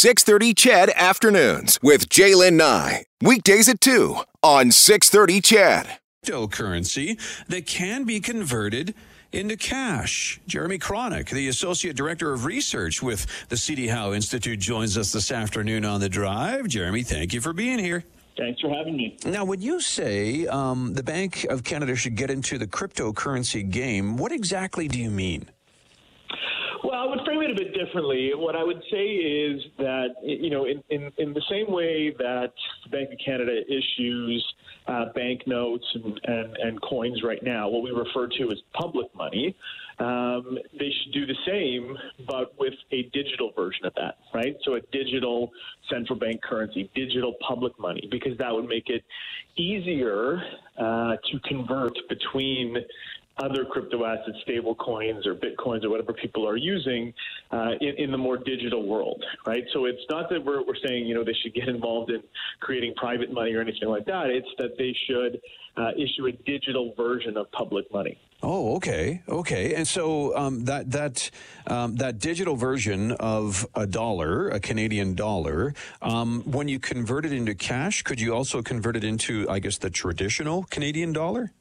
630 CHED Afternoons with Jaylen Nye. Weekdays at 2 on 630 CHED. Cryptocurrency that can be converted into cash. Jeremy Kronick, the Associate Director of Research with the CD Howe Institute, joins us this afternoon on the drive. Jeremy, thank you for being here. Thanks for having me. Now, when you say um, the Bank of Canada should get into the cryptocurrency game, what exactly do you mean? It a bit differently. What I would say is that, you know, in, in, in the same way that the Bank of Canada issues uh, banknotes and, and, and coins right now, what we refer to as public money, um, they should do the same, but with a digital version of that, right? So a digital central bank currency, digital public money, because that would make it easier uh, to convert between other crypto assets, stable coins or bitcoins or whatever people are using uh, in, in, the more digital world, right? So it's not that we're, we're saying, you know, they should get involved in creating private money or anything like that. It's that they should uh, issue a digital version of public money. Oh, okay, okay. And so um, that that um, that digital version of a dollar, a Canadian dollar, um, when you convert it into cash, could you also convert it into, I guess, the traditional Canadian dollar?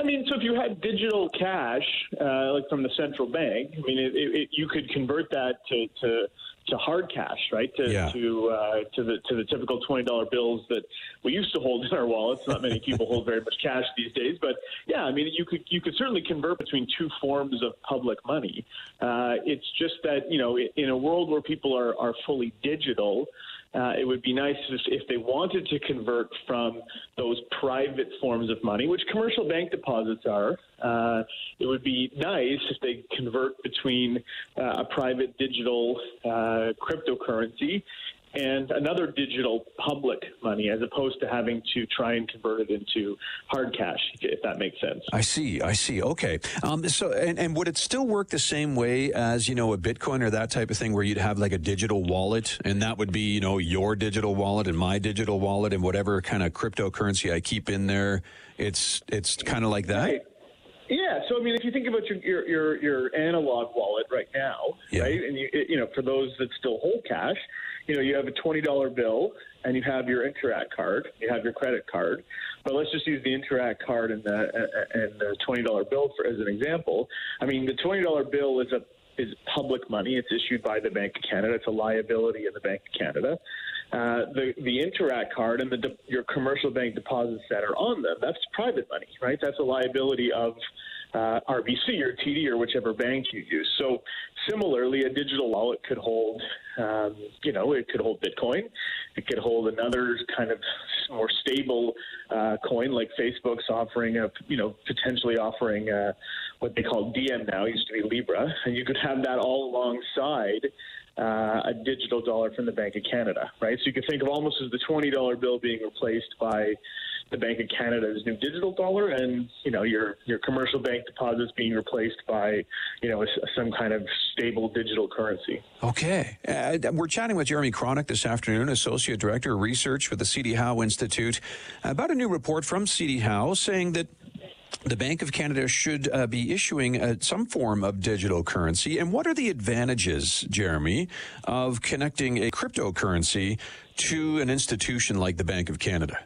I mean, so if you had digital cash, uh, like from the central bank, I mean, it, it, you could convert that to, to to hard cash, right? To yeah. to uh, to the to the typical twenty dollar bills that we used to hold in our wallets. Not many people hold very much cash these days, but yeah, I mean, you could you could certainly convert between two forms of public money. Uh, it's just that you know, in a world where people are are fully digital. Uh, it would be nice if, if they wanted to convert from those private forms of money, which commercial bank deposits are. Uh, it would be nice if they convert between uh, a private digital uh, cryptocurrency and another digital public money as opposed to having to try and convert it into hard cash, if that makes sense. I see. I see. Okay. Um, so, and, and would it still work the same way as, you know, a Bitcoin or that type of thing where you'd have like a digital wallet and that would be, you know, your digital wallet and my digital wallet and whatever kind of cryptocurrency I keep in there? It's, it's kind of like that? Right. Yeah, so I mean, if you think about your your your, your analog wallet right now, yeah. right, and you you know, for those that still hold cash, you know, you have a twenty dollar bill and you have your Interac card, you have your credit card. But let's just use the Interac card and the and the twenty dollar bill for as an example. I mean, the twenty dollar bill is a is public money. It's issued by the Bank of Canada. It's a liability of the Bank of Canada. Uh, the the Interac card and the de- your commercial bank deposits that are on them that's private money, right? That's a liability of uh, RBC or TD or whichever bank you use. So similarly, a digital wallet could hold, um, you know, it could hold Bitcoin. It could hold another kind of more stable uh, coin, like Facebook's offering a, you know, potentially offering uh, what they call Diem now. Used to be Libra, and you could have that all alongside. Uh, a digital dollar from the Bank of Canada, right? So you can think of almost as the twenty dollar bill being replaced by the Bank of Canada's new digital dollar, and you know your your commercial bank deposits being replaced by you know some kind of stable digital currency. Okay, uh, we're chatting with Jeremy Kronick this afternoon, Associate Director of Research with the CD Howe Institute, about a new report from CD Howe saying that the Bank of Canada should uh, be issuing uh, some form of digital currency. And what are the advantages, Jeremy, of connecting a cryptocurrency to an institution like the Bank of Canada?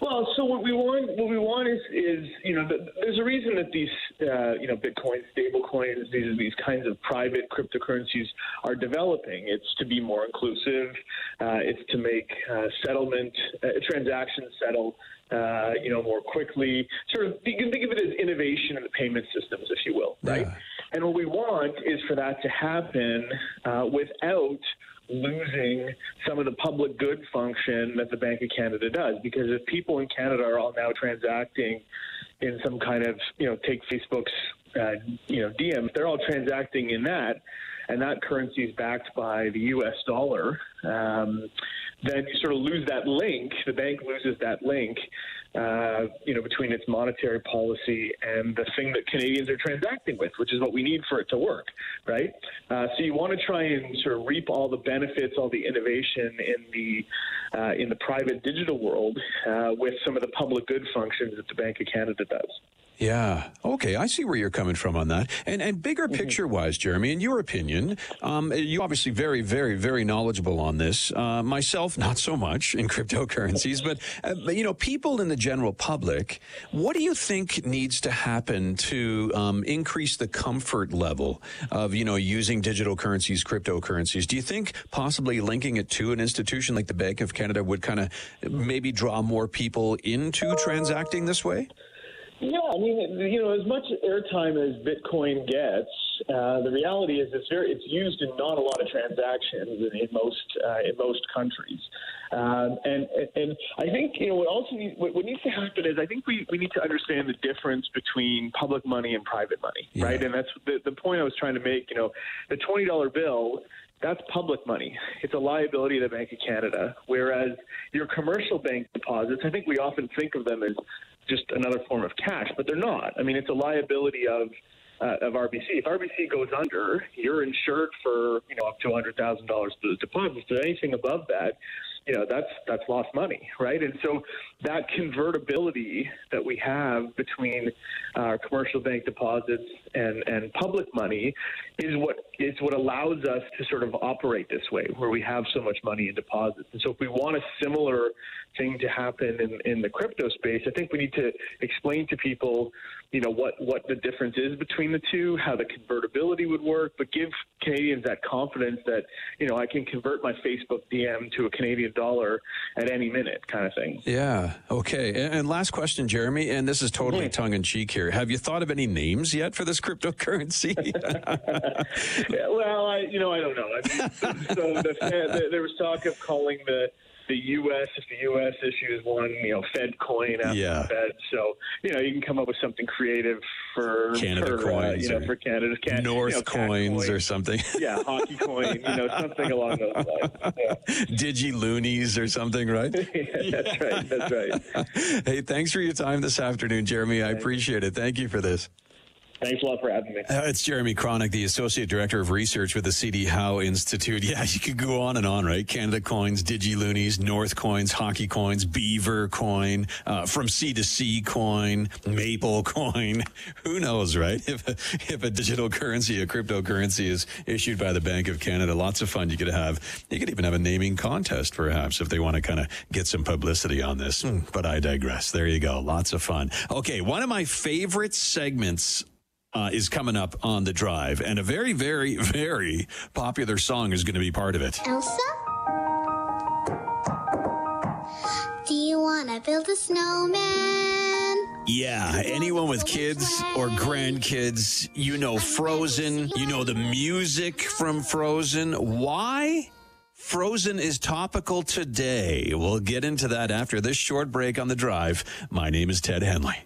Well, so what we want, what we want is, is you know, the, there's a reason that these, uh, you know, Bitcoin, stable coins, these these kinds of private cryptocurrencies are developing. It's to be more inclusive. Uh, it's to make uh, settlement uh, transactions settle, uh, you know, more quickly. Sort of, you can think of it as innovation in the payment systems, if you will, right? Yeah. And what we want is for that to happen uh, without losing some of the public good function that the Bank of Canada does. Because if people in Canada are all now transacting in some kind of, you know, take Facebook's, uh, you know, if they're all transacting in that, and that currency is backed by the U.S. dollar, um, then you sort of lose that link. The bank loses that link, uh, you know, between its monetary policy and the thing that Canadians are transacting with, which is what we need for it to work, right? Uh, so you want to try and sort of reap all the benefits, all the innovation in the uh, in the private digital world uh, with some of the public good functions that the Bank of Canada does. Yeah. Okay. I see where you're coming from on that. And and bigger Mm-hmm. picture wise, Jeremy, in your opinion, um, you obviously very, very, very knowledgeable on this. Uh, myself, not so much in cryptocurrencies, but, uh, but you know, people in the general public. What do you think needs to happen to um, increase the comfort level of you know using digital currencies, cryptocurrencies? Do you think possibly linking it to an institution like the Bank of Canada would kind of maybe draw more people into transacting this way? Yeah, I mean, you know, as much airtime as Bitcoin gets, uh, the reality is it's very it's used in not a lot of transactions in, in most uh, in most countries, um, and and I think you know what also needs, what, what needs to happen is I think we, we need to understand the difference between public money and private money, Yeah. right? And that's the, the point I was trying to make. You know, the twenty dollar bill that's public money. It's a liability of the Bank of Canada. Whereas your commercial bank deposits, I think we often think of them as just another form of cash, but they're not. I mean, it's a liability of uh, of RBC. If RBC goes under, you're insured for you know up to hundred thousand dollars for the deposits. But anything above that, you know that's that's lost money, right? And so that convertibility that we have between our commercial bank deposits and and public money is what is what allows us to sort of operate this way, where we have so much money in deposits. And so if we want a similar thing to happen in, in the crypto space, I think we need to explain to people, you know, what, what the difference is between the two, how the convertibility would work, but give Canadians that confidence that, you know, I can convert my Facebook Diem to a Canadian dollar at any minute kind of thing. Yeah. Okay. And, and last question, Jeremy, and this is totally mm-hmm. tongue in cheek here. Have you thought of any names yet for this cryptocurrency? Yeah, well, I, you know, I don't know. I mean, so the, there was talk of calling the the U.S. if the U.S. issues one, you know, Fed coin after Yeah. Fed. So you know, you can come up with something creative for Canada for, uh, coins you know, for Canada, Can, North you know, coins coin. or something. yeah, hockey coin, you know, something along those lines. Yeah. Digi loonies or something, right? Yeah, that's right. That's right. hey, thanks for your time this afternoon, Jeremy. I appreciate it. Thank you for this. Thanks a lot for having me. Uh, it's Jeremy Kronick, the Associate Director of Research with the CD Howe Institute. Yeah, you could go on and on, right? Canada coins, DigiLoonies, North coins, hockey coins, Beaver coin, uh, from C to C coin, Maple coin. Who knows, right? If a, if a digital currency, a cryptocurrency is issued by the Bank of Canada, lots of fun you could have. You could even have a naming contest, perhaps, if they want to kind of get some publicity on this. Hmm, But I digress. There you go. Lots of fun. Okay, one of my favorite segments uh, is coming up on the drive, and a very, very, very popular song is going to be part of it. Elsa? Do you want to build a snowman? Yeah, anyone with kids or grandkids, you know Frozen, you know the music from Frozen. Why? Frozen is topical today. We'll get into that after this short break on the drive. My name is Ted Henley.